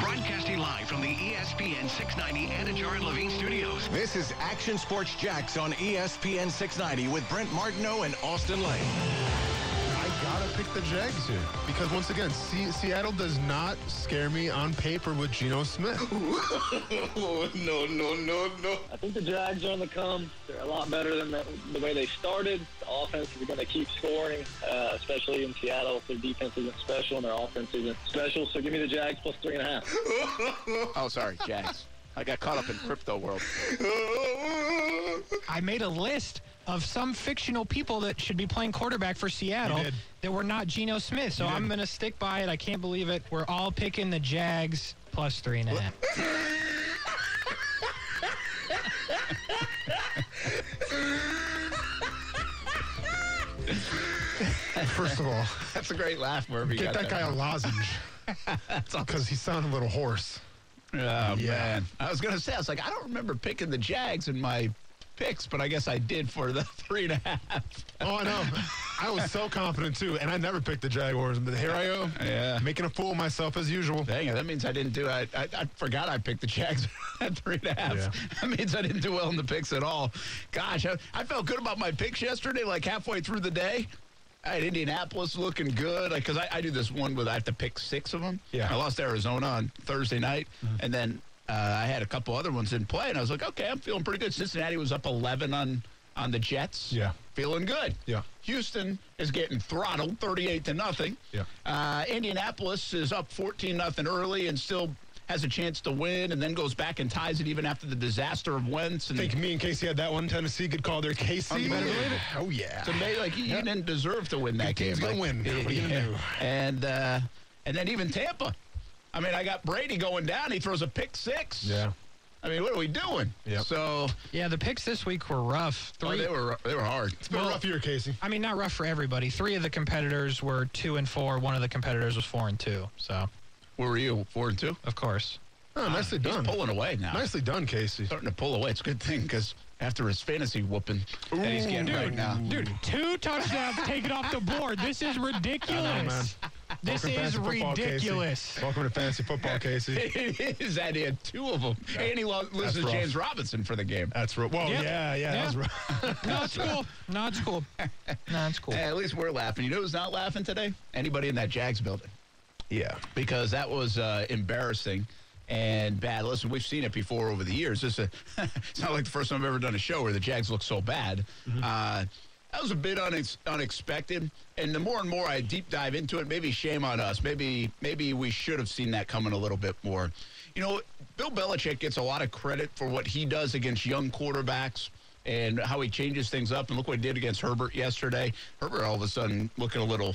Broadcasting live from the ESPN 690 Anidjar and Levine studios. This is Action Sports Jax on ESPN 690 with Brent Martineau and Austin Lane. I gotta pick the Jags here because once again, Se- Seattle does not scare me on paper with Geno Smith. no, no, no, no. I think the Jags are on the come. They're a lot better than the, the way they started. The offense is going to keep scoring, uh, especially in Seattle. Their defense isn't special and their offense isn't special. So give me the Jags plus three and a half. Oh, sorry, Jags. I got caught up in crypto world. I made a list of some fictional people that should be playing quarterback for Seattle that were not Geno Smith. So I'm going to stick by it. I can't believe it. We're all picking the Jags plus three and a half. First of all, That's a great laugh, Murphy. get that guy a lozenge because he sounded a little hoarse. Oh, Yeah. man. I was going to say, I was like, I don't remember picking the Jags in my picks, but I guess I did for the three and a half. Oh, I know. I was so confident too, and I never picked the Jaguars, but here I am, Yeah. making a fool of myself as usual. Dang it, that means I didn't do I, I, I forgot I picked the Jags at three and a half. Yeah. That means I didn't do well in the picks at all. Gosh, I, I felt good about my picks yesterday, like halfway through the day. I had Indianapolis looking good, like because I, I do this one with I have to pick six of them. Yeah. I lost Arizona on Thursday night, mm-hmm. and then uh, I had a couple other ones in play, and I was like, okay, I'm feeling pretty good. Cincinnati was up 11 on on the Jets. Yeah. feeling good. Yeah. Houston is getting throttled, 38 to nothing. Yeah. Uh, Indianapolis is up 14 nothing early and still has a chance to win, and then goes back and ties it even after the disaster of Wentz. And I think me and Casey had that one. Tennessee could call their Casey. Oh, you better believe it. Oh yeah. So maybe like you, you didn't deserve to win that team's game. win. What are you gonna do? And uh, and then even Tampa. I mean, I got Brady going down. He throws a pick six. Yeah. I mean, what are we doing? Yeah. So Yeah, the picks this week were rough. oh, Three. they were they were hard. It's been a rough year, Casey. I mean, not rough for everybody. Three of the competitors were two and four. One of the competitors was four and two. So, Where were you? Four and two. of course. Oh, uh, nicely He's done. pulling away now. Nicely done, Casey. starting to pull away. It's a good thing because after his fantasy whooping that he's getting Dude, right now. dude, two touchdowns taken off the board. This is ridiculous. Man. This Welcome is fantasy football, ridiculous. Welcome to fantasy football, Casey. It is that he had two of them, and he loses rough. James Robinson for the game. That's right. Well, Yep. yeah, yeah, that was Yeah. rough. No, it's cool. No, it's cool. No, it's cool. Hey, at least we're laughing. You know who's not laughing today? Anybody in that Jags building, yeah. because that was uh, embarrassing and bad. Listen, we've seen it before over the years. It's, a, it's not like the first time I've ever done a show where the Jags look so bad. Uh, that was a bit unex- unexpected, and the more and more I deep dive into it, maybe shame on us. Maybe maybe we should have seen that coming a little bit more. You know, Bill Belichick gets a lot of credit for what he does against young quarterbacks and how he changes things up. And look what he did against Herbert yesterday. Herbert all of a sudden looking a little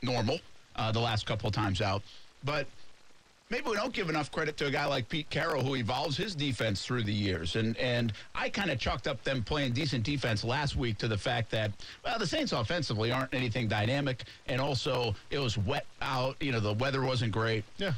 normal uh, the last couple of times out, but maybe we don't give enough credit to a guy like Pete Carroll who evolves his defense through the years. And and I kind of chalked up them playing decent defense last week to the fact that well the Saints offensively aren't anything dynamic, and also it was wet out. You know the weather wasn't great. Yeah.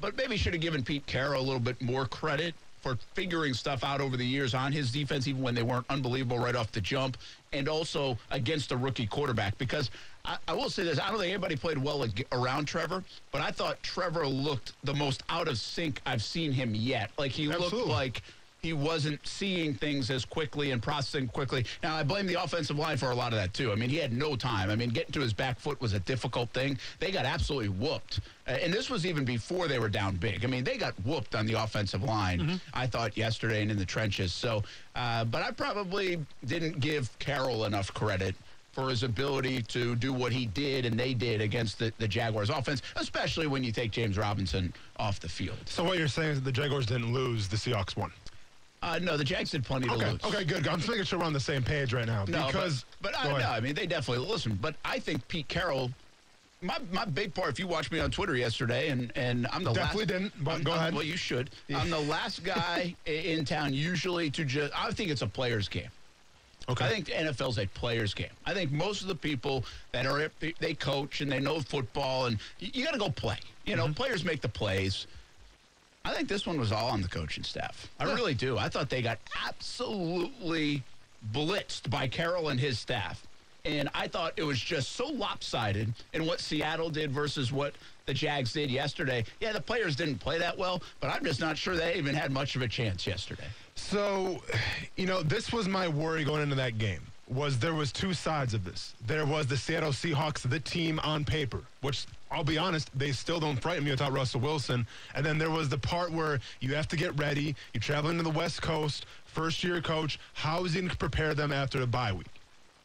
But maybe should have given Pete Carroll a little bit more credit for figuring stuff out over the years on his defense, even when they weren't unbelievable right off the jump, and also against a rookie quarterback. Because I, I will say this: I don't think anybody played well around Trevor, but I thought Trevor looked the most out of sync I've seen him yet. Like he looked like he wasn't seeing things as quickly and processing quickly. Now, I blame the offensive line for a lot of that, too. I mean, he had no time. I mean, getting to his back foot was a difficult thing. They got absolutely whooped. Uh, and this was even before they were down big. I mean, they got whooped on the offensive line, I thought, yesterday and in the trenches. So, uh, but I probably didn't give Carroll enough credit for his ability to do what he did and they did against the, the Jaguars offense, especially when you take James Robinson off the field. So what you're saying is the Jaguars didn't lose, the Seahawks won. Uh, no, the Jags did plenty to Okay. lose. Okay, good. I'm just making sure we're on the same page right now. No, because but, but I, no. I mean they definitely listen. But I think Pete Carroll. My, my big part, if you watched me on Twitter yesterday, and, and I'm the Definitely last, didn't, but I'm- go I'm- ahead. Well, you should. I'm the last guy in town usually to just. I think it's a players' game. Okay. I think the NFL's a players' game. I think most of the people that are they coach and they know football, and you, you got to go play. You Mm-hmm. know, players make the plays. I think this one was all on the coaching staff. I really do. I thought they got absolutely blitzed by Carroll and his staff. And I thought it was just so lopsided in what Seattle did versus what the Jags did yesterday. Yeah, the players didn't play that well, but I'm just not sure they even had much of a chance yesterday. So, you know, this was my worry going into that game. Was there was two sides of this. There was the Seattle Seahawks, the team on paper, which I'll be honest, they still don't frighten me without Russell Wilson. And then there was the part where you have to get ready. You're traveling to the West Coast, first year coach. How is he going to prepare them after the bye week?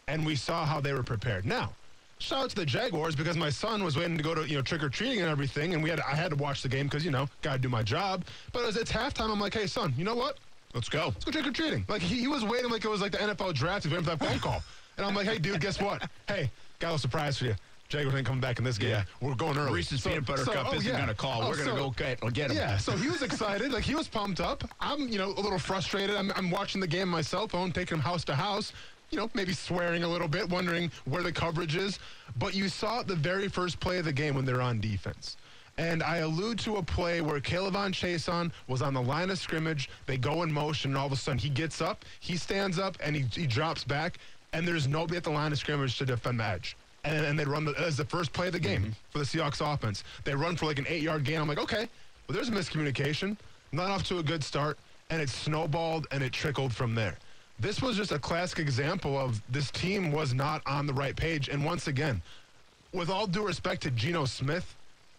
And we saw how they were prepared. Now, shout out to the Jaguars because my son was waiting to go to you know trick or treating and everything, and we had I had to watch the game because you know gotta do my job. But as it's halftime, I'm like, hey son, you know what? Let's go. Let's go trick or treating. Like he, he was waiting like it was like the NFL draft. He was waiting for that phone call, and I'm like, hey dude, guess what? Hey, got a little surprise for you. Jaguars ain't coming back in this game. Yeah. We're going early. Reese's So- peanut butter so- cup oh, isn't yeah. going to call. Oh, We're going to so- go get, or get him. yeah, so he was excited. Like he was pumped up. I'm, you know, a little frustrated. I'm, I'm watching the game on my cell phone, taking him house to house. You know, maybe swearing a little bit, wondering where the coverage is. But you saw the very first play of the game when they're on defense. And I allude to a play where K'Lavon Chaisson was on the line of scrimmage. They go in motion, and all of a sudden he gets up, he stands up, and he, he drops back. And there's nobody at the line of scrimmage to defend the edge. And, and they run the, as the first play of the game mm-hmm. for the Seahawks offense. They run for like an eight yard gain. I'm like, okay, well, there's a miscommunication. Not off to a good start. And it snowballed and it trickled from there. This was just a classic example of this team was not on the right page. And once again, with all due respect to Geno Smith,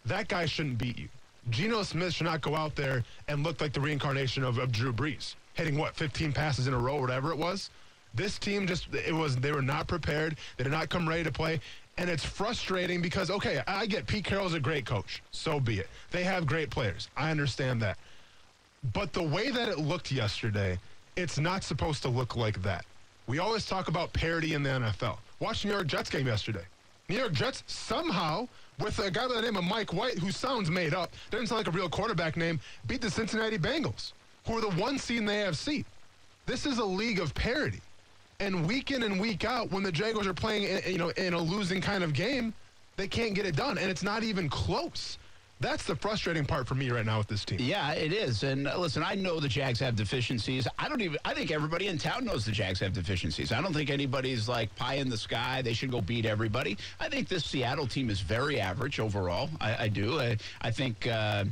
that guy shouldn't beat you. Geno Smith should not go out there and look like the reincarnation of, of Drew Brees, hitting what 15 passes in a row, whatever it was. This team just it was they were not prepared. They did not come ready to play. And it's frustrating because okay, I get Pete Carroll's a great coach. So be it. They have great players. I understand that. But the way that it looked yesterday, it's not supposed to look like that. We always talk about parity in the NFL. Watch New York Jets game yesterday. New York Jets somehow, with a guy by the name of Mike White, who sounds made up, doesn't sound like a real quarterback name, beat the Cincinnati Bengals, who are the one seed in the AFC. This is a league of parity. And week in and week out, when the Jaguars are playing, in, you know, in a losing kind of game, they can't get it done, and it's not even close. That's the frustrating part for me right now with this team. Yeah, it is. And uh, listen, I know the Jags have deficiencies. I don't even. I think everybody in town knows the Jags have deficiencies. I don't think anybody's like pie in the sky. They should go beat everybody. I think this Seattle team is very average overall. I, I do. I, I think uh,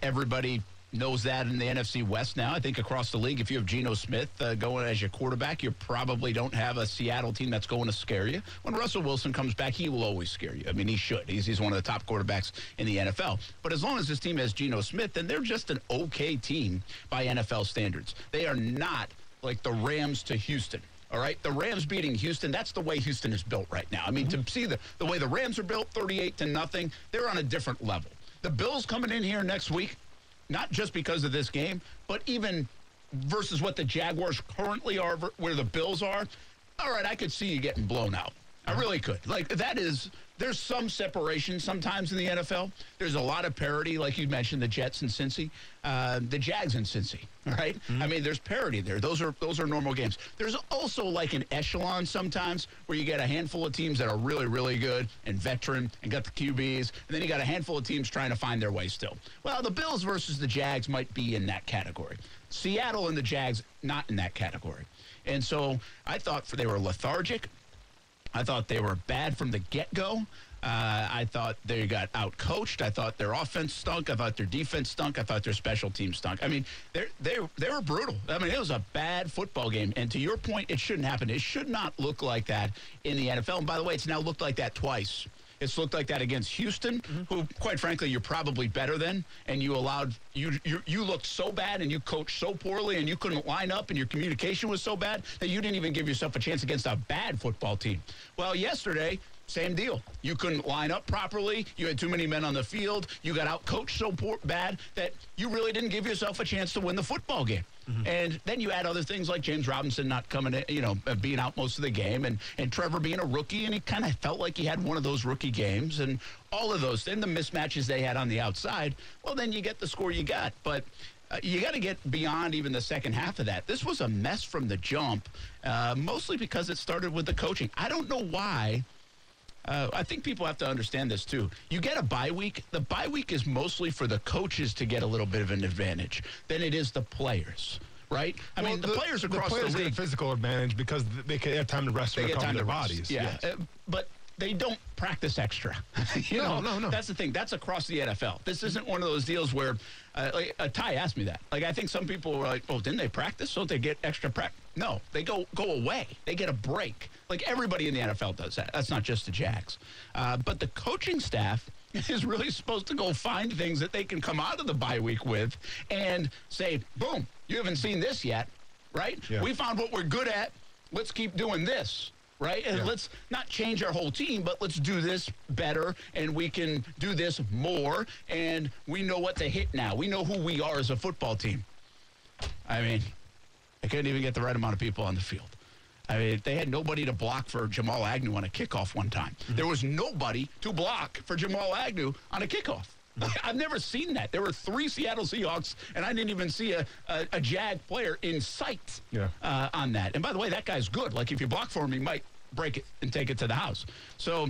everybody knows that in the NFC West now. I think across the league, if you have Geno Smith uh, going as your quarterback, you probably don't have a Seattle team that's going to scare you. When Russell Wilson comes back, he will always scare you. I mean, he should. He's, he's one of the top quarterbacks in the NFL. But as long as this team has Geno Smith, then they're just an okay team by NFL standards. They are not like the Rams to Houston. All right, the Rams beating Houston. That's the way Houston is built right now. I mean, to see the, the way the Rams are built, 38 to nothing, they're on a different level. The Bills coming in here next week, not just because of this game, but even versus what the Jaguars currently are, where the Bills are. All right, I could see you getting blown out. I really could. Like that is there's some separation sometimes in the NFL. There's a lot of parity, like you mentioned, the Jets and Cincy, uh, the Jags and Cincy. Right? I mean, there's parity there. Those are those are normal games. There's also like an echelon sometimes where you get a handful of teams that are really really good and veteran and got the QBs, and then you got a handful of teams trying to find their way still. Well, the Bills versus the Jags might be in that category. Seattle and the Jags not in that category. And so I thought for, they were lethargic. I thought they were bad from the get go. Uh, I thought they got out coached. I thought their offense stunk. I thought their defense stunk. I thought their special team stunk. I mean, they they they were brutal. I mean, it was a bad football game. And to your point, it shouldn't happen. It should not look like that in the NFL. And by the way, it's now looked like that twice. It's looked like that against Houston, mm-hmm. who, quite frankly, you're probably better than, and you allowed you you you looked so bad and you coached so poorly and you couldn't line up and your communication was so bad that you didn't even give yourself a chance against a bad football team. Well, yesterday. Same deal. You couldn't line up properly. You had too many men on the field. You got out coached so poor, bad that you really didn't give yourself a chance to win the football game. And then you add other things like James Robinson not coming in, you know, uh, being out most of the game, and and Trevor being a rookie, and he kind of felt like he had one of those rookie games, and all of those. Then the mismatches they had on the outside. Well, then you get the score you got, but. Uh, you got to get beyond even the second half of that. This was a mess from the jump, uh, mostly because it started with the coaching. I don't know why. Uh, I think people have to understand this too. You get a bye week. The bye week is mostly for the coaches to get a little bit of an advantage than it is the players, right? I Well, mean, the, players across the, players get a league physical advantage because they can have time to rest and recover their bodies. Yeah, Yes. Uh, but they don't practice extra. you No, know, no, no. That's the thing. That's across the NFL. This isn't one of those deals where, uh, like, uh, Ty asked me that. Like, I think some people were like, "Oh, didn't they practice? Don't they get extra practice?" No, they go go away. They get a break. Like everybody in the NFL does that. That's not just the Jags. Uh, but the coaching staff is really supposed to go find things that they can come out of the bye week with and say, "Boom, you haven't seen this yet, right? Yeah. We found what we're good at. Let's keep doing this." Right? And Yeah. let's not change our whole team, but let's do this better and we can do this more. And we know what to hit now. We know who we are as a football team. I mean, they couldn't even get the right amount of people on the field. I mean, they had nobody to block for Jamal Agnew on a kickoff one time. Mm-hmm. There was nobody to block for Jamal Agnew on a kickoff. I've never seen that. There were three Seattle Seahawks, and I didn't even see a, a, a Jag player in sight Yeah. uh, on that. And by the way, that guy's good. Like, if you block for him, he might break it and take it to the house. So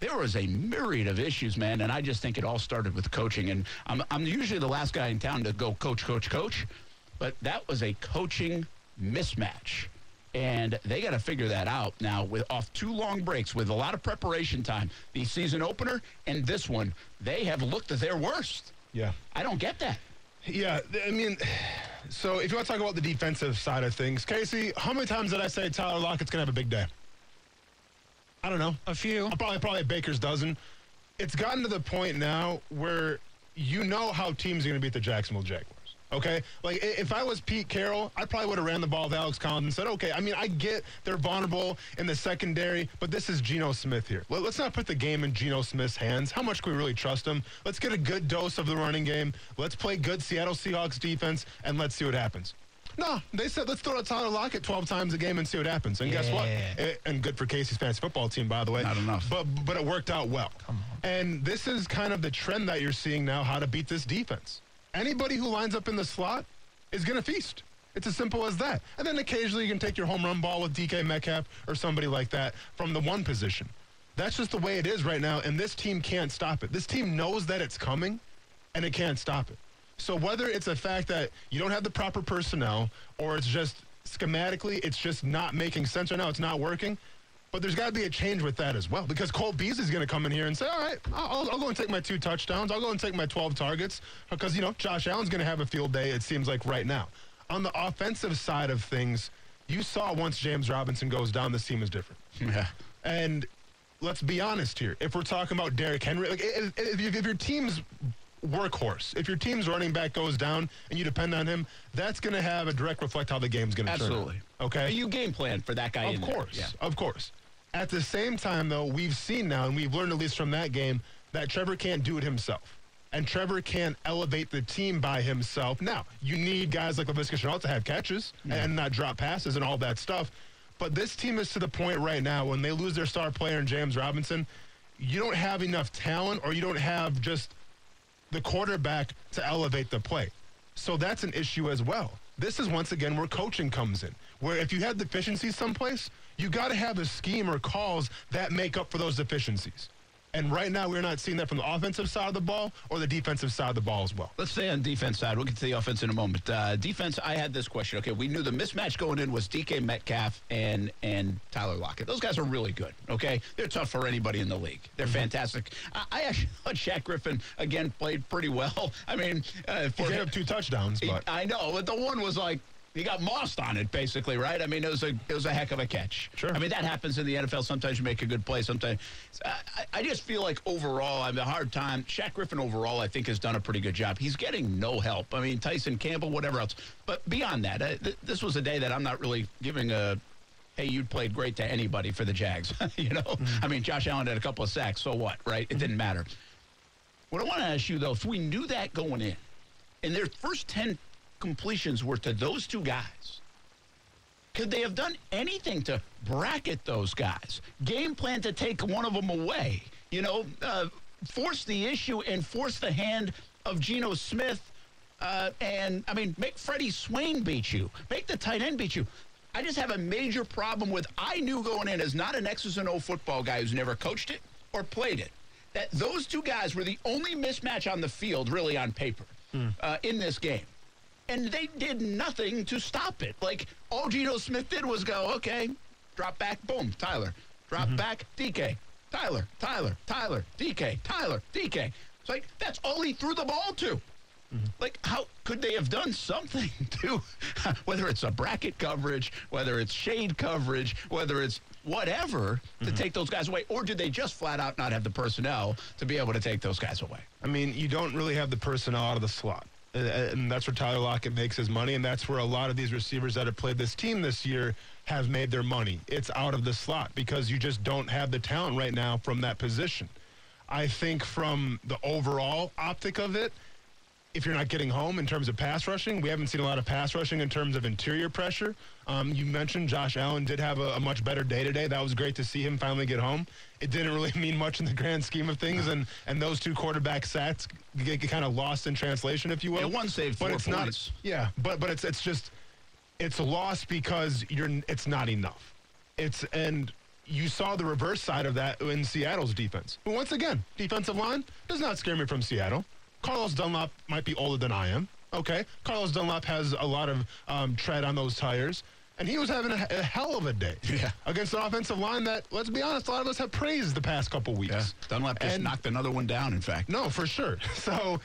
there was a myriad of issues, man, and I just think it all started with coaching. And I'm, I'm usually the last guy in town to go coach, coach, coach, but that was a coaching mismatch. And they got to figure that out now with off two long breaks with a lot of preparation time. The season opener and this one, they have looked at their worst. Yeah. I don't get that. Yeah, I mean, so if you want to talk about the defensive side of things, Casey, how many times did I say Tyler Lockett's going to have a big day? I don't know. A few. Uh, probably, probably a baker's dozen. It's gotten to the point now where you know how teams are going to beat the Jacksonville Jaguars. Okay, like if I was Pete Carroll, I probably would have ran the ball with Alex Collins and said, "Okay, I mean, I get they're vulnerable in the secondary, but this is Geno Smith here. Let- Let's not put the game in Geno Smith's hands. How much can we really trust him? Let's get a good dose of the running game. Let's play good Seattle Seahawks defense, and let's see what happens." No, they said let's throw out Tyler Lockett 12 times a game and see what happens. And guess what? Yeah. Eh, And good for Casey's fantasy football team, by the way. Not enough. But but it worked out well. And this is kind of the trend that you're seeing now how to beat this defense. Anybody who lines up in the slot is going to feast. It's as simple as that. And then occasionally you can take your home run ball with DK Metcalf or somebody like that from the one position. That's just the way it is right now, and this team can't stop it. This team knows that it's coming, and it can't stop it. So whether it's a fact that you don't have the proper personnel, or it's just schematically, it's just not making sense right now, it's not working. But there's got to be a change with that as well, because Cole Beasley's going to come in here and say, "All right, I'll, I'll go and take my two touchdowns. I'll go and take my 12 targets," because you know Josh Allen's going to have a field day. It seems like right now. On the offensive side of things, you saw once James Robinson goes down, this team is different. Yeah. And let's be honest here. If we're talking about Derrick Henry, like if, if, if your team's workhorse, if your team's running back goes down and you depend on him, that's going to have a direct reflect how the game's going to turn. out. Absolutely. Okay. You game plan for that guy in Of course, Yeah. of course. At the same time, though, we've seen now, and we've learned at least from that game, that Trevor can't do it himself. And Trevor can't elevate the team by himself. Now, you need guys like Laviska Shenault to have catches and not drop passes and all that stuff. But this team is to the point right now when they lose their star player in James Robinson, you don't have enough talent or you don't have just the quarterback to elevate the play. So that's an issue as well. This is once again where coaching comes in. Where if you have deficiencies someplace, you got to have a scheme or calls that make up for those deficiencies. And right now, we're not seeing that from the offensive side of the ball or the defensive side of the ball as well. Let's stay on defense side. We'll get to the offense in a moment. Uh, defense, I had this question. Okay, we knew the mismatch going in was DK Metcalf and and Tyler Lockett. Those guys are really good. Okay, they're tough for anybody in the league. They're fantastic. I, I actually thought Shaq Griffin again played pretty well. I mean, uh, He for gave up two touchdowns, but I know, but the one was like he got mossed on it, basically, right? I mean, it was a it was a heck of a catch. Sure. I mean, that happens in the NFL. Sometimes you make a good play. Sometimes uh, I, I just feel like overall, I have a hard time. Shaq Griffin overall, I think, has done a pretty good job. He's getting no help. I mean, Tyson Campbell, whatever else. But beyond that, uh, th- this was a day that I'm not really giving a. Hey, you played great to anybody for the Jags. you know, mm-hmm. I mean, Josh Allen had a couple of sacks. So what, right? It didn't mm-hmm. matter. What I want to ask you though, if we knew that going in, in their first ten completions were to those two guys, could they have done anything to bracket those guys? Game plan to take one of them away? You know, uh, force the issue and force the hand of Geno Smith. Uh, and, I mean, make Freddie Swain beat you. Make the tight end beat you. I just have a major problem with, I knew going in as not an X's and O football guy who's never coached it or played it, that those two guys were the only mismatch on the field, really on paper, uh, in this game and they did nothing to stop it. Like all Geno Smith did was go, okay, drop back, boom, Tyler, drop mm-hmm. back, DK, Tyler, Tyler, Tyler, DK, Tyler, DK. It's like that's all he threw the ball to. Mm-hmm. Like, how could they have done something to, whether it's a bracket coverage, whether it's shade coverage, whether it's whatever, to mm-hmm. take those guys away? Or did they just flat out not have the personnel to be able to take those guys away? I mean, you don't really have the personnel out of the slot. Uh, And that's where Tyler Lockett makes his money. And that's where a lot of these receivers that have played this team this year have made their money. It's out of the slot because you just don't have the talent right now from that position. I think from the overall optic of it, if you're not getting home in terms of pass rushing, we haven't seen a lot of pass rushing in terms of interior pressure. Um, you mentioned Josh Allen did have a, a much better day today. That was great to see him finally get home. It didn't really mean much in the grand scheme of things, and and those two quarterback sacks get, get kind of lost in translation, if you will. And one saved but it's points. not. Yeah, but but it's it's just it's a loss because you're it's not enough. It's and you saw the reverse side of that in Seattle's defense. But once again, defensive line does not scare me from Seattle. Carlos Dunlap might be older than I am. Okay, Carlos Dunlap has a lot of um, tread on those tires, and he was having a, a hell of a day Yeah. against an offensive line that, let's be honest, a lot of us have praised the past couple weeks. Dunlap just And- knocked another one down, in fact. no, for sure. So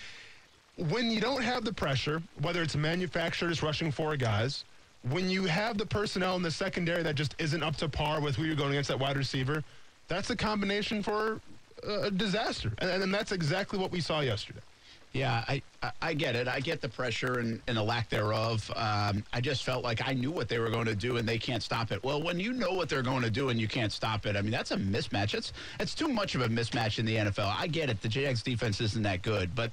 when you don't have the pressure, whether it's manufacturers rushing four guys, when you have the personnel in the secondary that just isn't up to par with who you're going against that wide receiver, that's a combination for a disaster. And, and that's exactly what we saw yesterday. Yeah, I, I, get it. I get the pressure and, and the lack thereof. Um, I just felt like I knew what they were going to do and they can't stop it. Well, when you know what they're going to do and you can't stop it, I mean, that's a mismatch. It's, it's too much of a mismatch in the NFL. I get it. The Jags defense isn't that good, but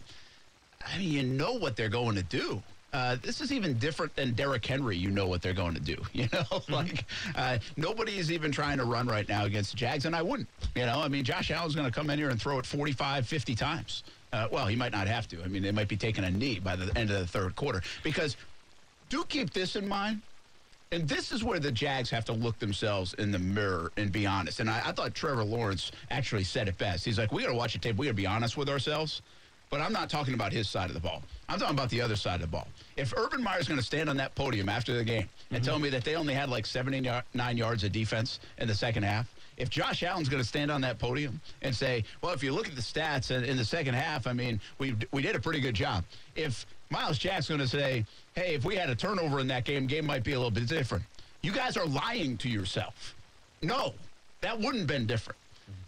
I mean, you know what they're going to do. Uh, this is even different than Derrick Henry. You know what they're going to do. You know, like uh, nobody is even trying to run right now against the Jags, and I wouldn't. You know, I mean, Josh Allen's going to come in here and throw it 45, 50 times. Uh, well, he might not have to. I mean, they might be taking a knee by the end of the third quarter because do keep this in mind. And this is where the Jags have to look themselves in the mirror and be honest. And I, I thought Trevor Lawrence actually said it best. He's like, we got to watch the tape. We got to be honest with ourselves. But I'm not talking about his side of the ball. I'm talking about the other side of the ball. If Urban Meyer's going to stand on that podium after the game and tell me that they only had like 79 yards of defense in the second half, if Josh Allen's going to stand on that podium and say, well, if you look at the stats in, in the second half, I mean, we, we did a pretty good job. If Myles Jack's going to say, hey, if we had a turnover in that game, game might be a little bit different. You guys are lying to yourself. No, that wouldn't have been different.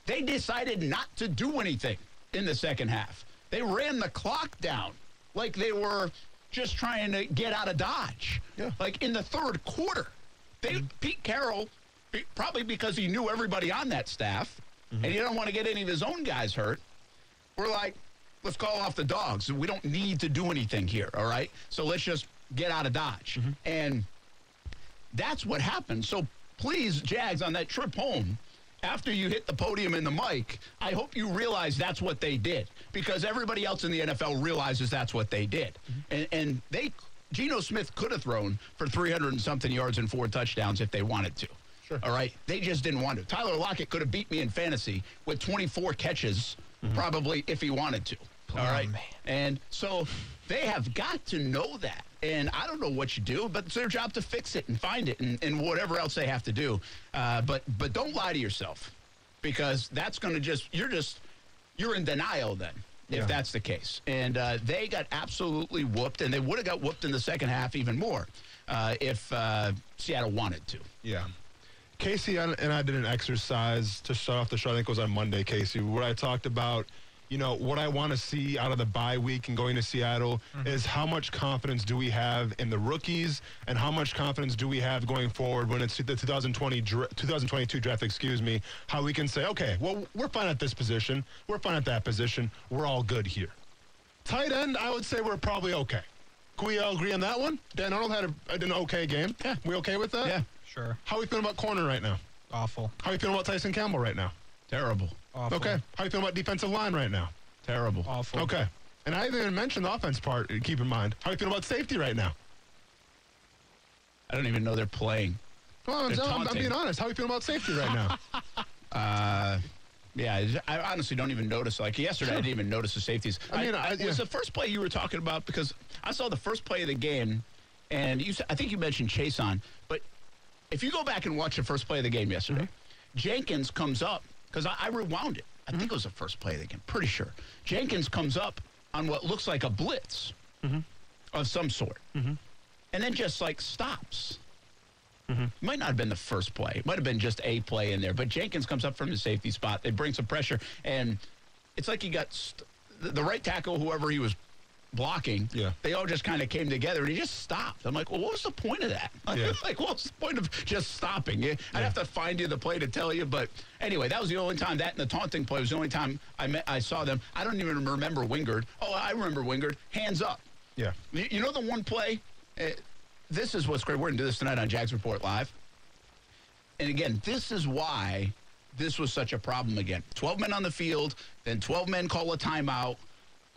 They decided not to do anything in the second half. They ran the clock down like they were just trying to get out of Dodge. Yeah. Like in the third quarter. They Pete Carroll, probably because he knew everybody on that staff, and he mm-hmm. didn't want to get any of his own guys hurt. We're like, let's call off the dogs. We don't need to do anything here, all right? So let's just get out of Dodge. Mm-hmm. And that's what happened. So please, Jags, on that trip home, after you hit the podium and the mic, I hope you realize that's what they did because everybody else in the NFL realizes that's what they did. Mm-hmm. And, and they, Geno Smith could have thrown for 300 and something yards and four touchdowns if they wanted to. Sure. All right. They just didn't want to. Tyler Lockett could have beat me in fantasy with 24 catches, probably if he wanted to. All Oh, And so they have got to know that. And I don't know what you do, but it's their job to fix it and find it and, and whatever else they have to do. Uh, but but don't lie to yourself because that's going to just you're just you're in denial then if Yeah. that's the case. And uh, they got absolutely whooped, and they would have got whooped in the second half even more uh, if uh, Seattle wanted to. Yeah. Casey and I did an exercise to shut off the show. I think it was on Monday, Casey, where I talked about, you know, what I want to see out of the bye week and going to Seattle mm-hmm. is how much confidence do we have in the rookies and how much confidence do we have going forward when it's the 2020 dra- 2022 draft, excuse me, how we can say, okay, well, we're fine at this position, we're fine at that position, we're all good here. Tight end, I would say we're probably okay. Can we all agree on that one? Dan Arnold had a, an okay game. Yeah. We okay with that? Yeah, Sure. How are we feeling about corner right now? Awful. How are you feeling about Tyson Campbell right now? terrible, Awful. Okay. How are you feeling about defensive line right now? terrible. Awful. Okay. And I haven't even mentioned the offense part. Keep in mind. How are you feeling about safety right now? I don't even know they're playing. Well, I'm, They're I'm, I'm taunting. being honest. How are you feeling about safety right now? Uh, yeah, I honestly don't even notice. Like yesterday, I didn't even notice the safeties. I mean, I- was yeah. the first play you were talking about because I saw the first play of the game, and you. s- I think you mentioned Chaisson, but if you go back and watch the first play of the game yesterday, Mm-hmm. Jenkins comes up because I, I rewound it. I think it was the first play of the game. Pretty sure Jenkins comes up on what looks like a blitz of some sort, and then just like stops. Might not have been the first play. It might have been just a play in there. But Jenkins comes up from the safety spot. They bring some pressure, and it's like he got st- the right tackle, whoever he was blocking. Yeah. They all just kind of came together, and he just stopped. I'm like, well, what was the point of that? Yeah. like, what's the point of just stopping? Yeah, I'd have to find you the play to tell you. But anyway, that was the only time that and the taunting play was the only time I met, I saw them. I don't even remember Wingard. Oh, I remember Wingard. Hands up. Yeah. You, you know the one play? Uh, this is what's great. We're going to do this tonight on Jags Report Live. And again, this is why this was such a problem again. 12 men on the field, then 12 men call a timeout,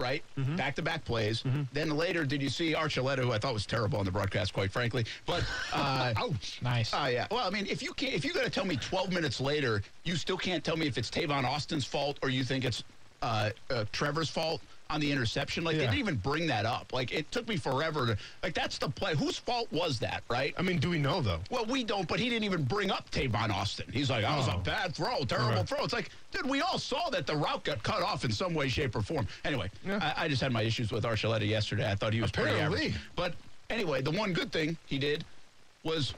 right? Back to back plays. Then later, did you see Archuleta, who I thought was terrible on the broadcast, quite frankly? But, uh, Ouch. Nice. Oh yeah. Well, I mean, if you can't, if you got to tell me 12 minutes later, you still can't tell me if it's Tavon Austin's fault or you think it's uh, uh, Trevor's fault on the interception. Like they didn't even bring that up. Like it took me forever to. Like that's the play. Whose fault was that? Right. I mean, do we know though? Well, we don't, but he didn't even bring up Tavon Austin. He's like, that was a Oh. bad throw, terrible Okay. throw. It's like, dude, we all saw that the route got cut off in some way, shape, or form. Anyway, Yeah. I, I just had my issues with Archuleta yesterday. I thought he was pretty Apparently. average. But anyway, the one good thing he did was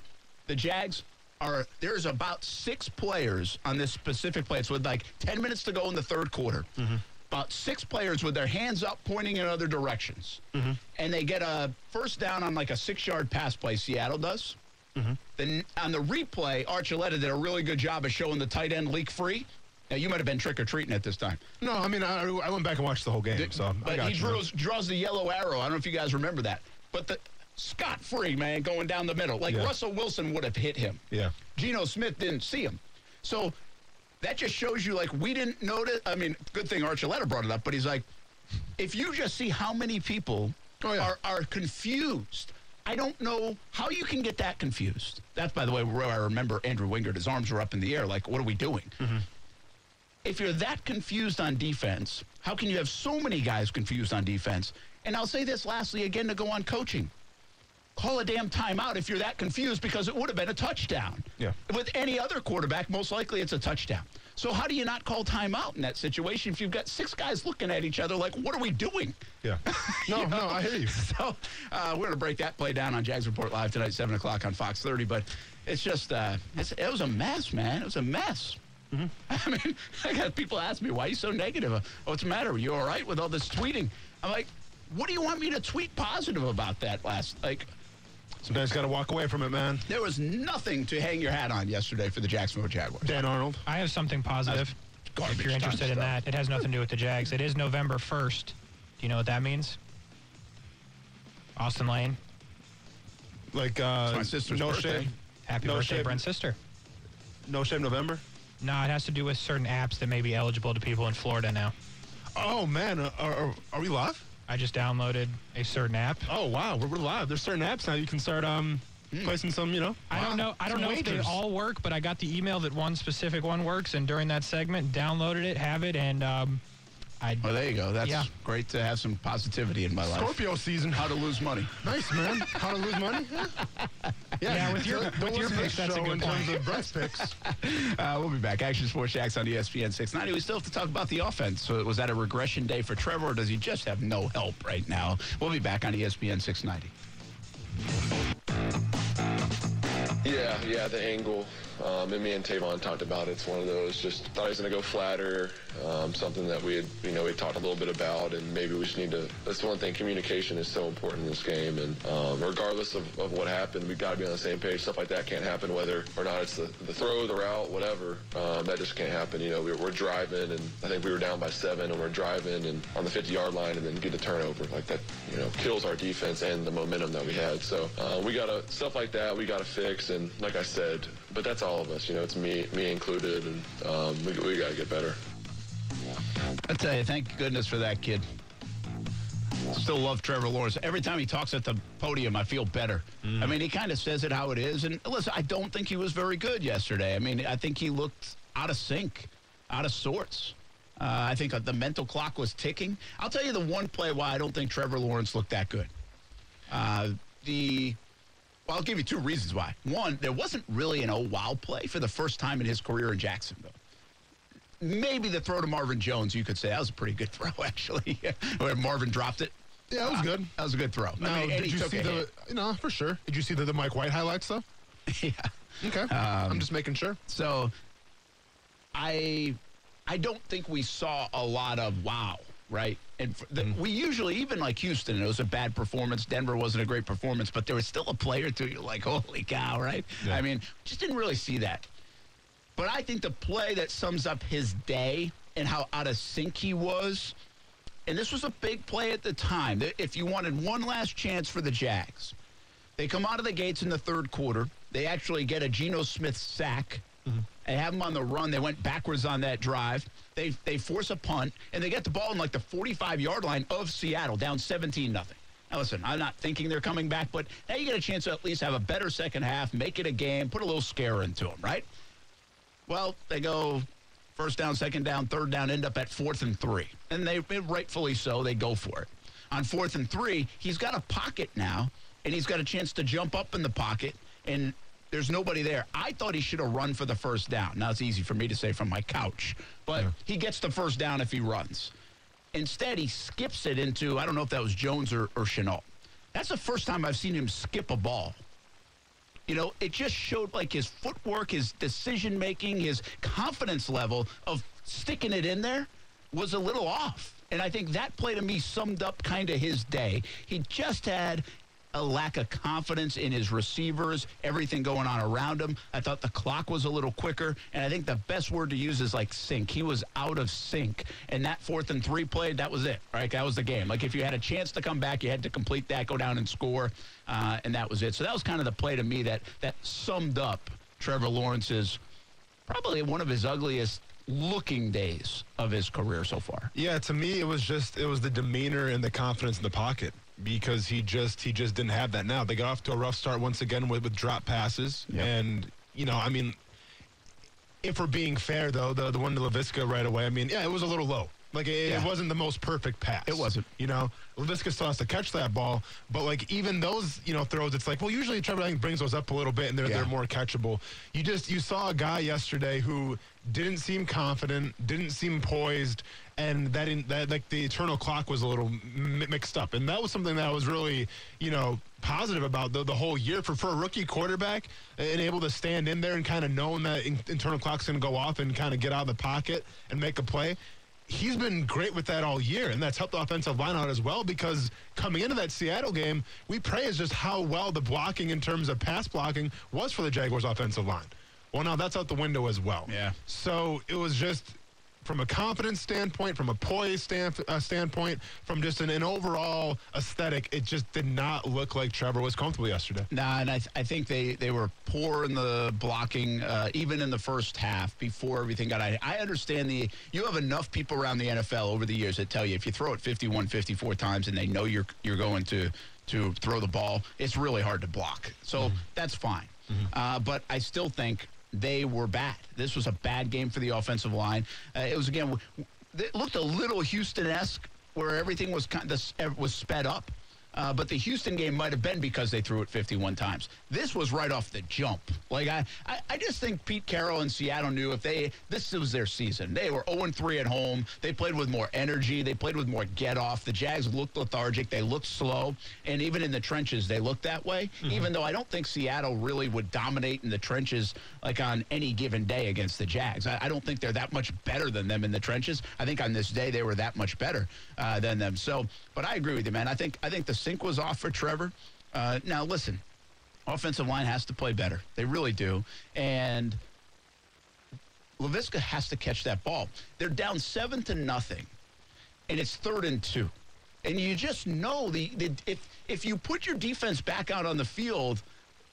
the Jags are, there's about six players on this specific play. It's with like 10 minutes to go in the third quarter. Mm-hmm. About six players with their hands up pointing in other directions. Mm-hmm. And they get a first down on like a six yard pass play, Seattle does. Mm-hmm. Then on the replay, Archuleta did a really good job of showing the tight end leak free. Now you might have been trick or treating at this time, No, I mean, I, I went back and watched the whole game, so I but he draws draws the yellow arrow. I don't know if you guys remember that, but the scot free man going down the middle, like Yeah. Russell Wilson would have hit him. Yeah. Geno Smith didn't see him, so that just shows you like we didn't notice. I mean, good thing Archuleta brought it up, but he's like, if you just see how many people Oh, yeah. are are confused. I don't know how you can get that confused. That's, by the way, where I remember Andrew Wingard. His arms were up in the air, like, what are we doing? Mm-hmm. If you're that confused on defense, how can you have so many guys confused on defense? And I'll say this lastly again to go on coaching. Call a damn timeout if you're that confused because it would have been a touchdown. Yeah. With any other quarterback, most likely it's a touchdown. So how do you not call timeout in that situation if you've got six guys looking at each other like, what are we doing? Yeah. No, no, I hear you. So uh, we're going to break that play down on Jags Report Live tonight, 7 o'clock on Fox 30. But it's just, uh, it's, it was a mess, man. It was a mess. I mean, I got people ask me, why are you so negative? Uh, What's the matter? Are you all right with all this tweeting? I'm like, what do you want me to tweet positive about that last? Like, Sometimes got to walk away from it, man. there was nothing to hang your hat on yesterday for the Jacksonville Jaguars. Dan Arnold. I have something positive. if you're interested in that, it has nothing to do with the Jags. It is November 1st. Do you know what that means? Austin Lane. Like, uh, my sister's no birthday. shave. Happy No birthday, shave. Brent's sister. No shame November. No, it has to do with certain apps that may be eligible to people in Florida now. Oh man, uh, are, are, are we live? I just downloaded a certain app. Oh wow, we're, we're live. There's certain apps now you can start um placing some, you know. I don't know. I don't Some know if they wagers. all work, but I got the email that one specific one works, and during that segment, downloaded it, have it, and um, I Well, there you go. That's Yeah. great to have some positivity in my life. Scorpio season. How to lose money. Nice man. How to lose money? Yeah, Yeah, with your- don't- don't with your picks, the that's a show good in point. terms of Brett's picks. Uh, we'll be back. Action Sports Jax on ESPN 690. We still have to talk about the offense. So was that a regression day for Trevor, or does he just have no help right now? We'll be back on ESPN 690. Yeah, yeah, the angle. Um, and me and Tavon talked about it. It's one of those. Just thought he was going to go flatter. Um, something that we had, you know, we talked a little bit about, and maybe we just need to. That's one thing. Communication is so important in this game, and um, regardless of, of what happened, we've got to be on the same page. Stuff like that can't happen, whether or not it's the, the throw, the route, whatever. Um, that just can't happen. You know, we, we're driving, and I think we were down by seven, and we're driving and on the 50-yard line, and then get a turnover like that. You know, kills our defense and the momentum that we had. So uh, we got to stuff like that. We got to fix, and like I said, but that's all of us. You know, it's me, me included, and um, we, we got to get better. I tell you, thank goodness for that kid. Still love Trevor Lawrence. Every time he talks at the podium, I feel better. I mean, he kind of says it how it is. And listen, I don't think he was very good yesterday. I mean, I think he looked out of sync, out of sorts. Uh, I think the mental clock was ticking. I'll tell you the one play why I don't think Trevor Lawrence looked that good. Uh, the well, I'll give you two reasons why. One, there wasn't really an oh wow play for the first time in his career in Jacksonville. maybe the throw to Marvin Jones, you could say that was a pretty good throw, actually, where Marvin dropped it. Yeah, it was good. That was a good throw. No, I mean, did you see the? hit. No, for sure. Did you see the, the Mike White highlights though? yeah. Okay, Um, I'm just making sure. So I I don't think we saw a lot of wow, right? And the, mm-hmm. we usually even like Houston, it was a bad performance. Denver wasn't a great performance, but there was still a player or two you're like, holy cow, right? I mean, just didn't really see that. But I think the play that sums up his day and how out of sync he was, and this was a big play at the time. If you wanted one last chance for the Jags, they come out of the gates in the third quarter. They actually get a Geno Smith sack. Mm-hmm. They have them on the run. They went backwards on that drive. They they force a punt and they get the ball in like the 45 yard line of Seattle, down 17 nothing. Now listen, I'm not thinking they're coming back, but now you get a chance to at least have a better second half, make it a game, put a little scare into them, right? Well, they go first down, second down, third down, end up at fourth and three. And they rightfully so, they go for it. On fourth and three, he's got a pocket now, and he's got a chance to jump up in the pocket, and there's nobody there. I thought he should have run for the first down. Now it's easy for me to say from my couch, but he gets the first down if he runs. Instead, he skips it into, I don't know if that was Jones or, or Shenault. That's the first time I've seen him skip a ball. You know, it just showed like his footwork, his decision making, his confidence level of sticking it in there was a little off. And I think that play to me summed up kind of his day. He just had a lack of confidence in his receivers, everything going on around him. I thought the clock was a little quicker. And I think the best word to use is like sync. He was out of sync. And that fourth and three play, that was it, right? That was the game. Like if you had a chance to come back, you had to complete that, go down and score. Uh, and that was it. So that was kind of the play to me that, that summed up Trevor Lawrence's probably one of his ugliest looking days of his career so far. Yeah, to me, it was just it was the demeanor and the confidence in the pocket because he just he just didn't have that. Now they got off to a rough start once again with, with drop passes, Yep. and you know, I mean, if we're being fair though, the the one to Laviska right away, I mean, yeah, it was a little low. Like it, Yeah. it wasn't the most perfect pass. It wasn't. You know, Laviska still has to catch that ball, but like even those you know throws, it's like well, usually Trevor I think brings those up a little bit and they're Yeah. they're more catchable. You just you saw a guy yesterday who didn't seem confident, didn't seem poised, and that in, that like the eternal clock was a little m- mixed up, and that was something that I was really you know positive about the, the whole year for for a rookie quarterback and able to stand in there and kind of knowing that in, internal clock's going to go off and kind of get out of the pocket and make a play. He's been great with that all year, and that's helped the offensive line out as well. Because coming into that Seattle game, we praised just how well the blocking in terms of pass blocking was for the Jaguars' offensive line. Well, now that's out the window as well. Yeah. So it was just from a confidence standpoint, from a poise stand, uh, standpoint, from just an, an overall aesthetic, it just did not look like Trevor was comfortable yesterday. Nah, and I, th- I think they, they were poor in the blocking, uh, even in the first half before everything got. I, I understand the. You have enough people around the NFL over the years that tell you if you throw it 51, 54 times and they know you're you're going to to throw the ball, it's really hard to block. So that's fine. Uh, but I still think they were bad. This was a bad game for the offensive line. Uh, it was again. It looked a little Houston-esque, where everything was kind of was sped up. Uh, but the Houston game might have been because they threw it 51 times. This was right off the jump. Like I, I, I just think Pete Carroll and Seattle knew if they this was their season. They were 0 3 at home. They played with more energy. They played with more get off. The Jags looked lethargic. They looked slow, and even in the trenches, they looked that way. Even though I don't think Seattle really would dominate in the trenches like on any given day against the Jags. I, I don't think they're that much better than them in the trenches. I think on this day they were that much better uh, than them. So, but I agree with you, man. I think I think the sync was off for Trevor. Uh, now, listen, offensive line has to play better. They really do, and Laviska has to catch that ball. They're down seven to nothing, and it's third and two, and you just know the, the if if you put your defense back out on the field,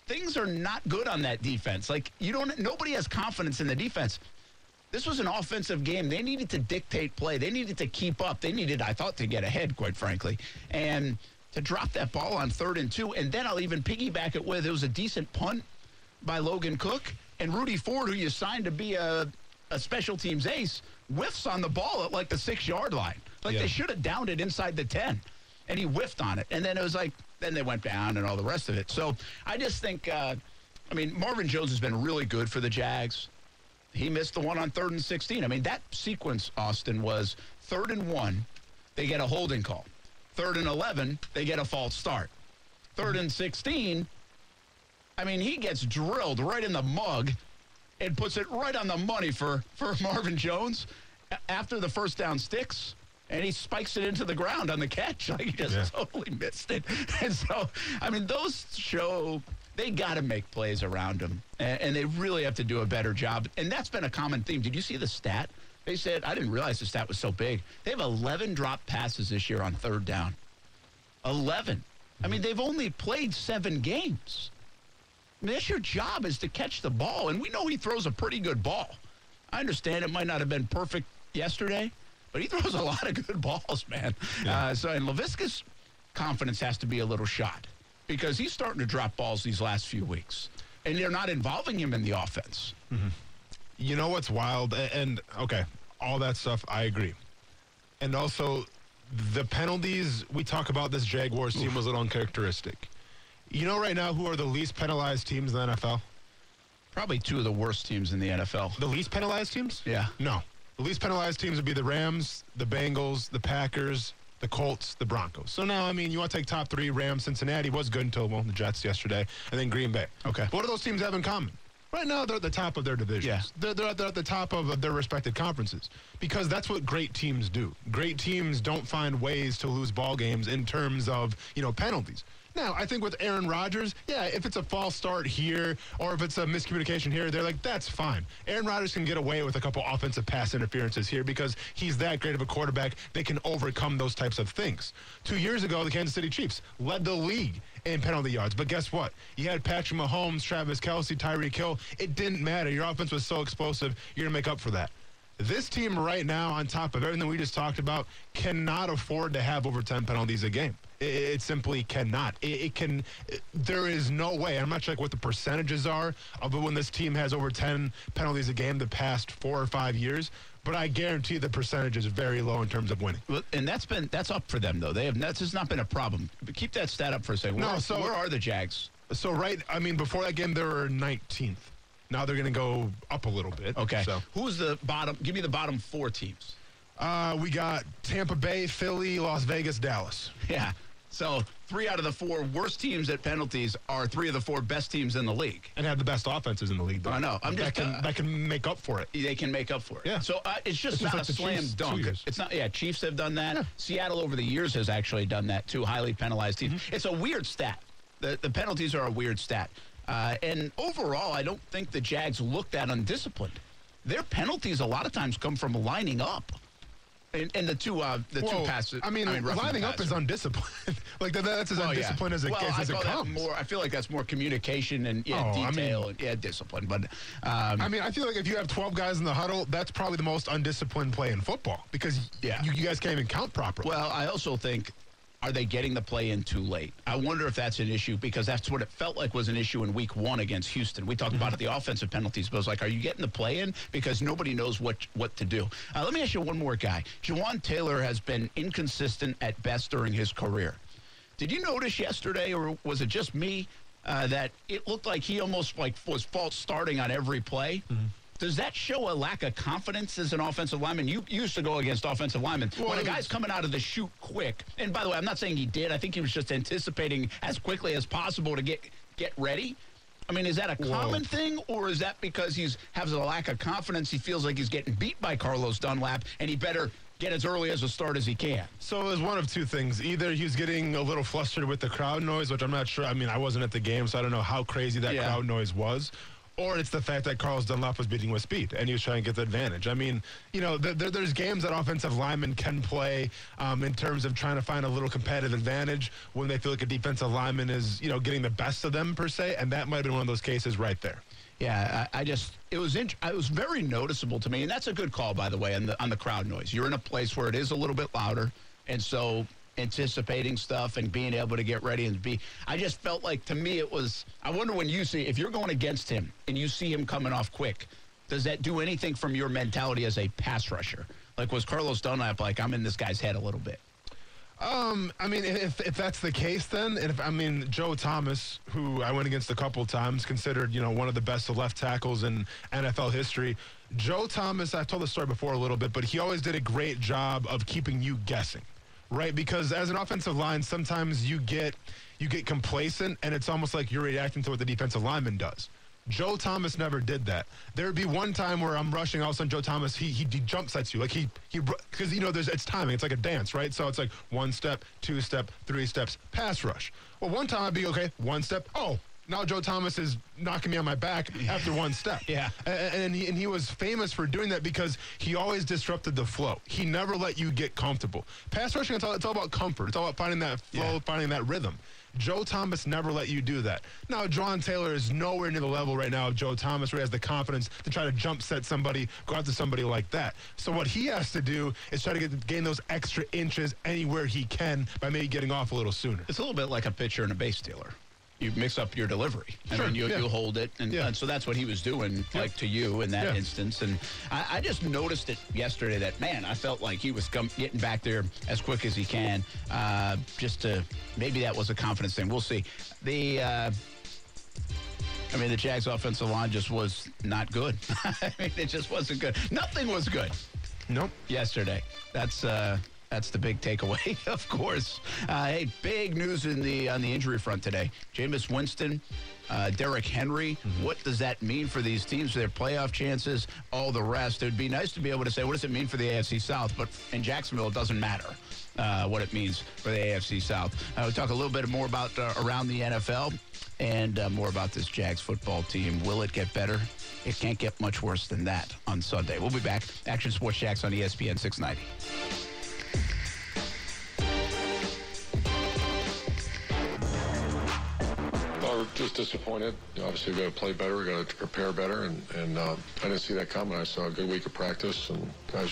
things are not good on that defense. Like you don't, nobody has confidence in the defense. This was an offensive game. They needed to dictate play. They needed to keep up. They needed, I thought, to get ahead, quite frankly. And to drop that ball on third and two, and then I'll even piggyback it with it was a decent punt by Logan Cook and Rudy Ford, who you signed to be a, a special teams ace, whiffs on the ball at like the six yard line. Like Yeah. they should have downed it inside the 10. And he whiffed on it. And then it was like, then they went down and all the rest of it. So I just think, uh, I mean, Marvin Jones has been really good for the Jags. he missed the one on third and 16. I mean, that sequence, Austin, was third and one, they get a holding call. Third and 11, they get a false start. Third and 16, I mean, he gets drilled right in the mug and puts it right on the money for, for Marvin Jones after the first down sticks. And he spikes it into the ground on the catch. Like he just Yeah. totally missed it. And so, I mean, those show they got to make plays around him, and, and they really have to do a better job. And that's been a common theme. Did you see the stat? They said I didn't realize the stat was so big. They have 11 drop passes this year on third down. 11. I mean, they've only played seven games. I mean, that's your job is to catch the ball, and we know he throws a pretty good ball. I understand it might not have been perfect yesterday, but he throws a lot of good balls, man. Uh, so, and Laviska's confidence has to be a little shot because he's starting to drop balls these last few weeks, and they're not involving him in the offense. You know what's wild? And okay, all that stuff, I agree. And also, the penalties, we talk about this Jaguars team was a little uncharacteristic. You know, right now, who are the least penalized teams in the NFL? Probably two of the worst teams in the NFL. The least penalized teams? Yeah. No. The least penalized teams would be the Rams, the Bengals, the Packers, the Colts, the Broncos. So now, I mean, you want to take top three, Rams, Cincinnati was good until, well, the Jets yesterday, and then Green Bay. Okay. What do those teams have in common? Right now, they're at the top of their divisions. Yeah. They're, they're, at, they're at the top of their respective conferences because that's what great teams do. Great teams don't find ways to lose ball games in terms of, you know, penalties. Now, I think with Aaron Rodgers, yeah, if it's a false start here or if it's a miscommunication here, they're like, that's fine. Aaron Rodgers can get away with a couple offensive pass interferences here because he's that great of a quarterback. They can overcome those types of things. Two years ago, the Kansas City Chiefs led the league in penalty yards. But guess what? You had Patrick Mahomes, Travis Kelce, Tyreek Hill. It didn't matter. Your offense was so explosive, you're going to make up for that. This team right now, on top of everything we just talked about, cannot afford to have over 10 penalties a game. It, it simply cannot. It, it can. it- there is no way. I'm not sure like what the percentages are of when this team has over 10 penalties a game the past four or five years, but I guarantee the percentage is very low in terms of winning. Well, and that's been that's up for them though. They have that's just not been a problem. But keep that stat up for a second. No, Where, so- where are the Jags? So right, I mean, before that game, they were 19th. Now they're going to go up a little bit. Okay. So Who's the bottom? Give me the bottom four teams. uh, we got Tampa Bay, Philly, Las Vegas, Dallas. Yeah. So three out of the four worst teams at penalties are three of the four best teams in the league. and have the best offenses in the league. though. I know. I'm that just, can uh, that can make up for it. They can make up for it. Yeah. So uh, it's just It's not just like a slam Chiefs dunk. It's not. Yeah. Chiefs have done that. Seattle over the years has actually done that too. Highly penalized teams. Mm-hmm. It's a weird stat. The the penalties are a weird stat. Uh, and overall, I don't think the Jags look that undisciplined. Their penalties a lot of times come from lining up. And, and the two uh, the Whoa, two passes. I mean, roughing the lining up is undisciplined. like that, that's as Oh, yeah. undisciplined as it, well, as I it comes. more. I feel like that's more communication and yeah, Oh, I mean- detail and yeah, discipline. But um, I mean, I feel like if you have 12 guys in the huddle, that's probably the most undisciplined play in football because Yeah. you, you guys can't even count properly. Well, I also think, are they getting the play in too late? I wonder if that's an issue because that's what it felt like was an issue in week one against Houston. We talked about it, the offensive penalties, but it was like, are you getting the play in? Because nobody knows what, what to do. Uh, let me ask you one more guy. Jawaan Taylor has been inconsistent at best during his career. Did you notice yesterday, or was it just me, uh, that it looked like he almost like was false starting on every play? Does that show a lack of confidence as an offensive lineman? You used to go against offensive linemen. Well, when a guy's coming out of the chute quick, and by the way, I'm not saying he did. I think he was just anticipating as quickly as possible to get get ready. I mean, is that a common thing, or is that because he's has a lack of confidence? He feels like he's getting beat by Carlos Dunlap, and he better get as early as a start as he can. So it was one of two things. Either he was getting a little flustered with the crowd noise, which I'm not sure. I mean, I wasn't at the game, so I don't know how crazy that Yeah. crowd noise was. Or it's the fact that Carlos Dunlap was beating with speed and he was trying to get the advantage. I mean, you know, th- there, there's games that offensive linemen can play um, in terms of trying to find a little competitive advantage when they feel like a defensive lineman is, you know, getting the best of them per se. And that might have been one of those cases right there. Yeah, I, I just it was int- it was very noticeable to me, and that's a good call by the way on the on the crowd noise. You're in a place where it is a little bit louder, and so anticipating stuff and being able to get ready and be. I just felt like to me it was. I wonder when you see if you're going against him and you see him coming off quick, does that do anything from your mentality as a pass rusher? Like was Carlos Dunlap like I'm in this guy's head a little bit? Um, I mean, if, if that's the case, then, and if I mean Joe Thomas, who I went against a couple times, considered you know one of the best left tackles in NFL history. Joe Thomas, I've told the story before a little bit, but he always did a great job of keeping you guessing, right? Because as an offensive line, sometimes you get you get complacent, and it's almost like you're reacting to what the defensive lineman does. Joe Thomas never did that. There would be one time where I'm rushing, all of a sudden Joe Thomas he he, he jump sets you like he he because you know there's it's timing. It's like a dance, right? So it's like one step, two step, three steps, pass rush. Well, one time I'd be okay, one step. Oh, now Joe Thomas is knocking me on my back after one step. Yeah. And, and, he, and he was famous for doing that because he always disrupted the flow. He never let you get comfortable. Pass rushing, it's all, it's all about comfort. It's all about finding that flow, Yeah. finding that rhythm. Joe Thomas never let you do that. Now, John Taylor is nowhere near the level right now of Joe Thomas where he has the confidence to try to jump set somebody, go after somebody like that. So what he has to do is try to get gain those extra inches anywhere he can by maybe getting off a little sooner. It's a little bit like a pitcher and a base stealer. You mix up your delivery, and Sure, then you, yeah. you hold it, and, Yeah. and so that's what he was doing, like to you in that Yeah. instance. And I, I just noticed it yesterday that man, I felt like he was come, getting back there as quick as he can. Uh, just to maybe that was a confidence thing. We'll see. The uh, I mean, the Jags' offensive line just was not good. I mean, it just wasn't good. Nothing was good Nope. yesterday. That's uh, that's the big takeaway, of course. Uh, hey, big news in the on the injury front today. Jameis Winston, uh, Derrick Henry. What does that mean for these teams, their playoff chances, all the rest? It would be nice to be able to say, what does it mean for the AFC South? But in Jacksonville, it doesn't matter. Uh, what it means for the AFC South. Uh, we'll talk a little bit more about uh, around the NFL and uh, more about this Jags football team. Will it get better? It can't get much worse than that on Sunday. We'll be back. Action Sports Jax on ESPN 690. Just disappointed. Obviously, we've got to play better. We've got to prepare better, and, and uh, I didn't see that coming. I saw a good week of practice, and guys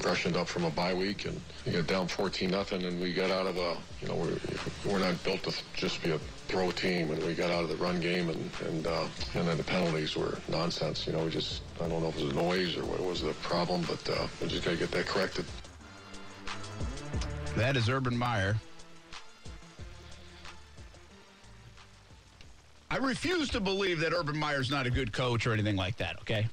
freshened up from a bye week, and you got down 14 nothing, and we got out of a, you know, we're, we're not built to just be a throw team, and we got out of the run game, and and uh, and then the penalties were nonsense. You know, we just, I don't know if it was noise or what was the problem, but uh, we just got to get that corrected. That is Urban Meyer. I refuse to believe that Urban Meyer's not a good coach or anything like that, okay?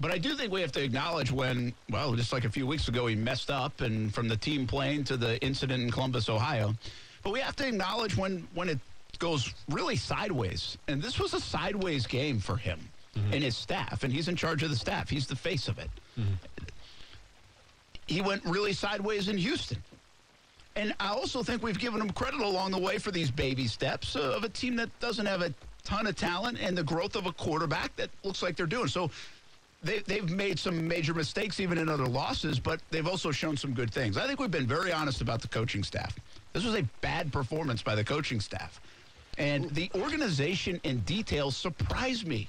But I do think we have to acknowledge when, well, just like a few weeks ago, he messed up and from the team plane to the incident in Columbus, Ohio. But we have to acknowledge when, when it goes really sideways. And this was a sideways game for him mm-hmm. and his staff. And he's in charge of the staff, he's the face of it. Mm-hmm. He went really sideways in Houston. And I also think we've given them credit along the way for these baby steps uh, of a team that doesn't have a ton of talent and the growth of a quarterback that looks like they're doing. So they, they've made some major mistakes even in other losses, but they've also shown some good things. I think we've been very honest about the coaching staff. This was a bad performance by the coaching staff. And the organization in detail surprised me.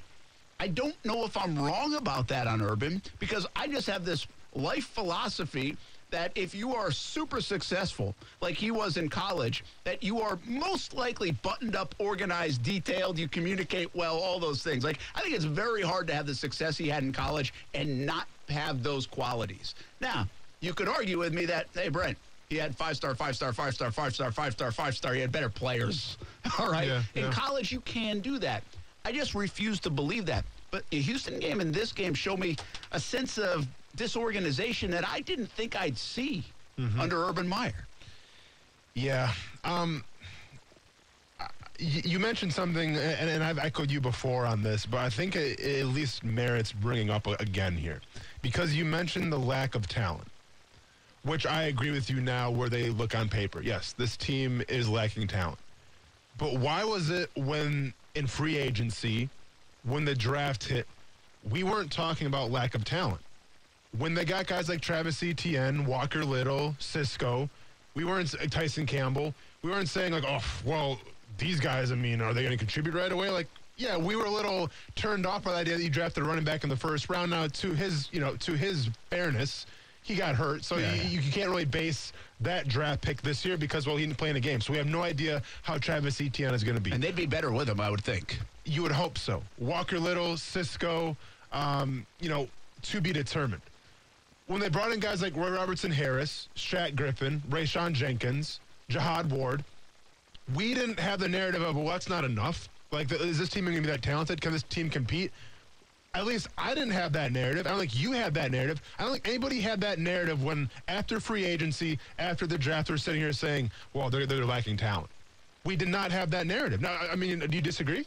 I don't know if I'm wrong about that on Urban because I just have this life philosophy that if you are super successful, like he was in college, that you are most likely buttoned up, organized, detailed, you communicate well, all those things. Like, I think it's very hard to have the success he had in college and not have those qualities. Now, you could argue with me that, hey, Brent, he had five star, five star, five star, five star, five star, five star. He had better players. All right. Yeah, in yeah. college, you can do that. I just refuse to believe that. But the Houston game and this game show me a sense of disorganization that I didn't think I'd see Mm-hmm. under Urban Meyer. Yeah. Um, you mentioned something, and, and I've echoed you before on this, but I think it, it at least merits bringing up again here. Because you mentioned the lack of talent, which I agree with you now where they look on paper. Yes, this team is lacking talent. But why was it when in free agency, when the draft hit, we weren't talking about lack of talent? When they got guys like Travis Etienne, Walker Little, Cisco, we weren't Tyson Campbell. We weren't saying like, oh, well, these guys. I mean, are they going to contribute right away? Like, yeah, we were a little turned off by the idea that you drafted a running back in the first round. Now, to his, you know, to his fairness, he got hurt, so Yeah, you, yeah. you can't really base that draft pick this year because well, he didn't play in a game, so we have no idea how Travis Etienne is going to be. And they'd be better with him, I would think. You would hope so. Walker Little, Cisco, um, you know, to be determined. When they brought in guys like Roy Robertson Harris, Shaq Griffin, Rayshawn Jenkins, Jihad Ward, we didn't have the narrative of, well, that's not enough. Like, is this team going to be that talented? Can this team compete? At least I didn't have that narrative. I don't think you had that narrative. I don't think anybody had that narrative when, after free agency, after the draft, we're sitting here saying, well, they're, they're lacking talent. We did not have that narrative. Now, I mean, do you disagree?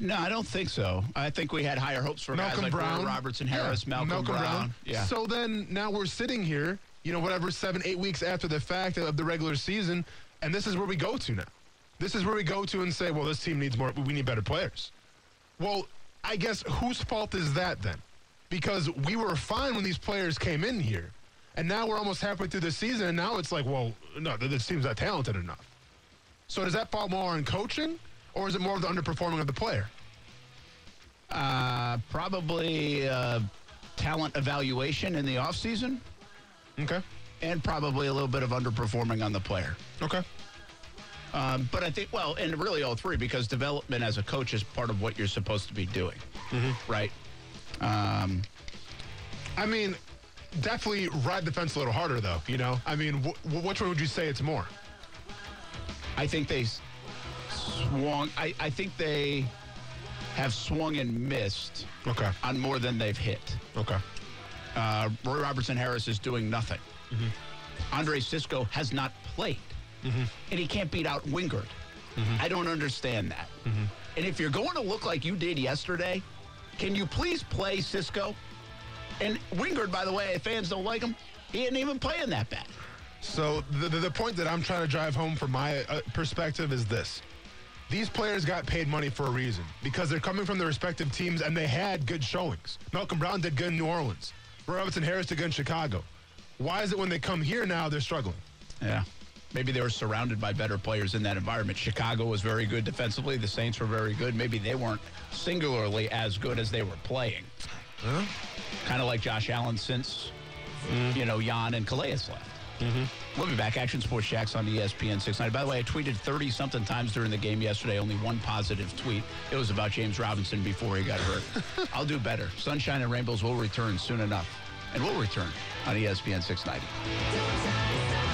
No, I don't think so. I think we had higher hopes for guys Malcolm like Brown, Roy Robertson Harris, Yeah, Malcolm, Brown. Yeah. So then now we're sitting here, you know, whatever seven, eight weeks after the fact of the regular season, and this is where we go to now. This is where we go to and say, well, this team needs more. We need better players. Well, I guess whose fault is that then? Because we were fine when these players came in here, and now we're almost halfway through the season, and now it's like, well, no, this team's not talented enough. So does that fall more on coaching, or is it more of the underperforming of the player? Uh, probably uh, talent evaluation in the offseason Okay. and probably a little bit of underperforming on the player. Okay. Um, but I think, well, and really all three, because development as a coach is part of what you're supposed to be doing, right? Um, I mean, definitely ride the fence a little harder, though. You know, I mean, wh- which one would you say it's more? I think they swung. I, I think they have swung and missed Okay. on more than they've hit. Okay. Uh, Roy Robertson Harris is doing nothing. Andre Cisco has not played, and he can't beat out Wingard. I don't understand that. And if you're going to look like you did yesterday, can you please play Cisco? And Wingard, by the way, if fans don't like him, he isn't even playing that bad. So the, the, the point that I'm trying to drive home from my uh, perspective is this. These players got paid money for a reason because they're coming from their respective teams and they had good showings. Malcolm Brown did good in New Orleans. Robinson Harris did good in Chicago. Why is it when they come here now they're struggling? Yeah. Maybe they were surrounded by better players in that environment. Chicago was very good defensively. The Saints were very good. Maybe they weren't singularly as good as they were playing. Huh? Kind of like Josh Allen since, mm-hmm. you know, Jan and Calais left. Mm-hmm. We'll be back. Action Sports Jax on ESPN 690. By the way, I tweeted 30 something times during the game yesterday. Only one positive tweet. It was about James Robinson before he got hurt. I'll do better. Sunshine and Rainbows will return soon enough. And we'll return on ESPN 690.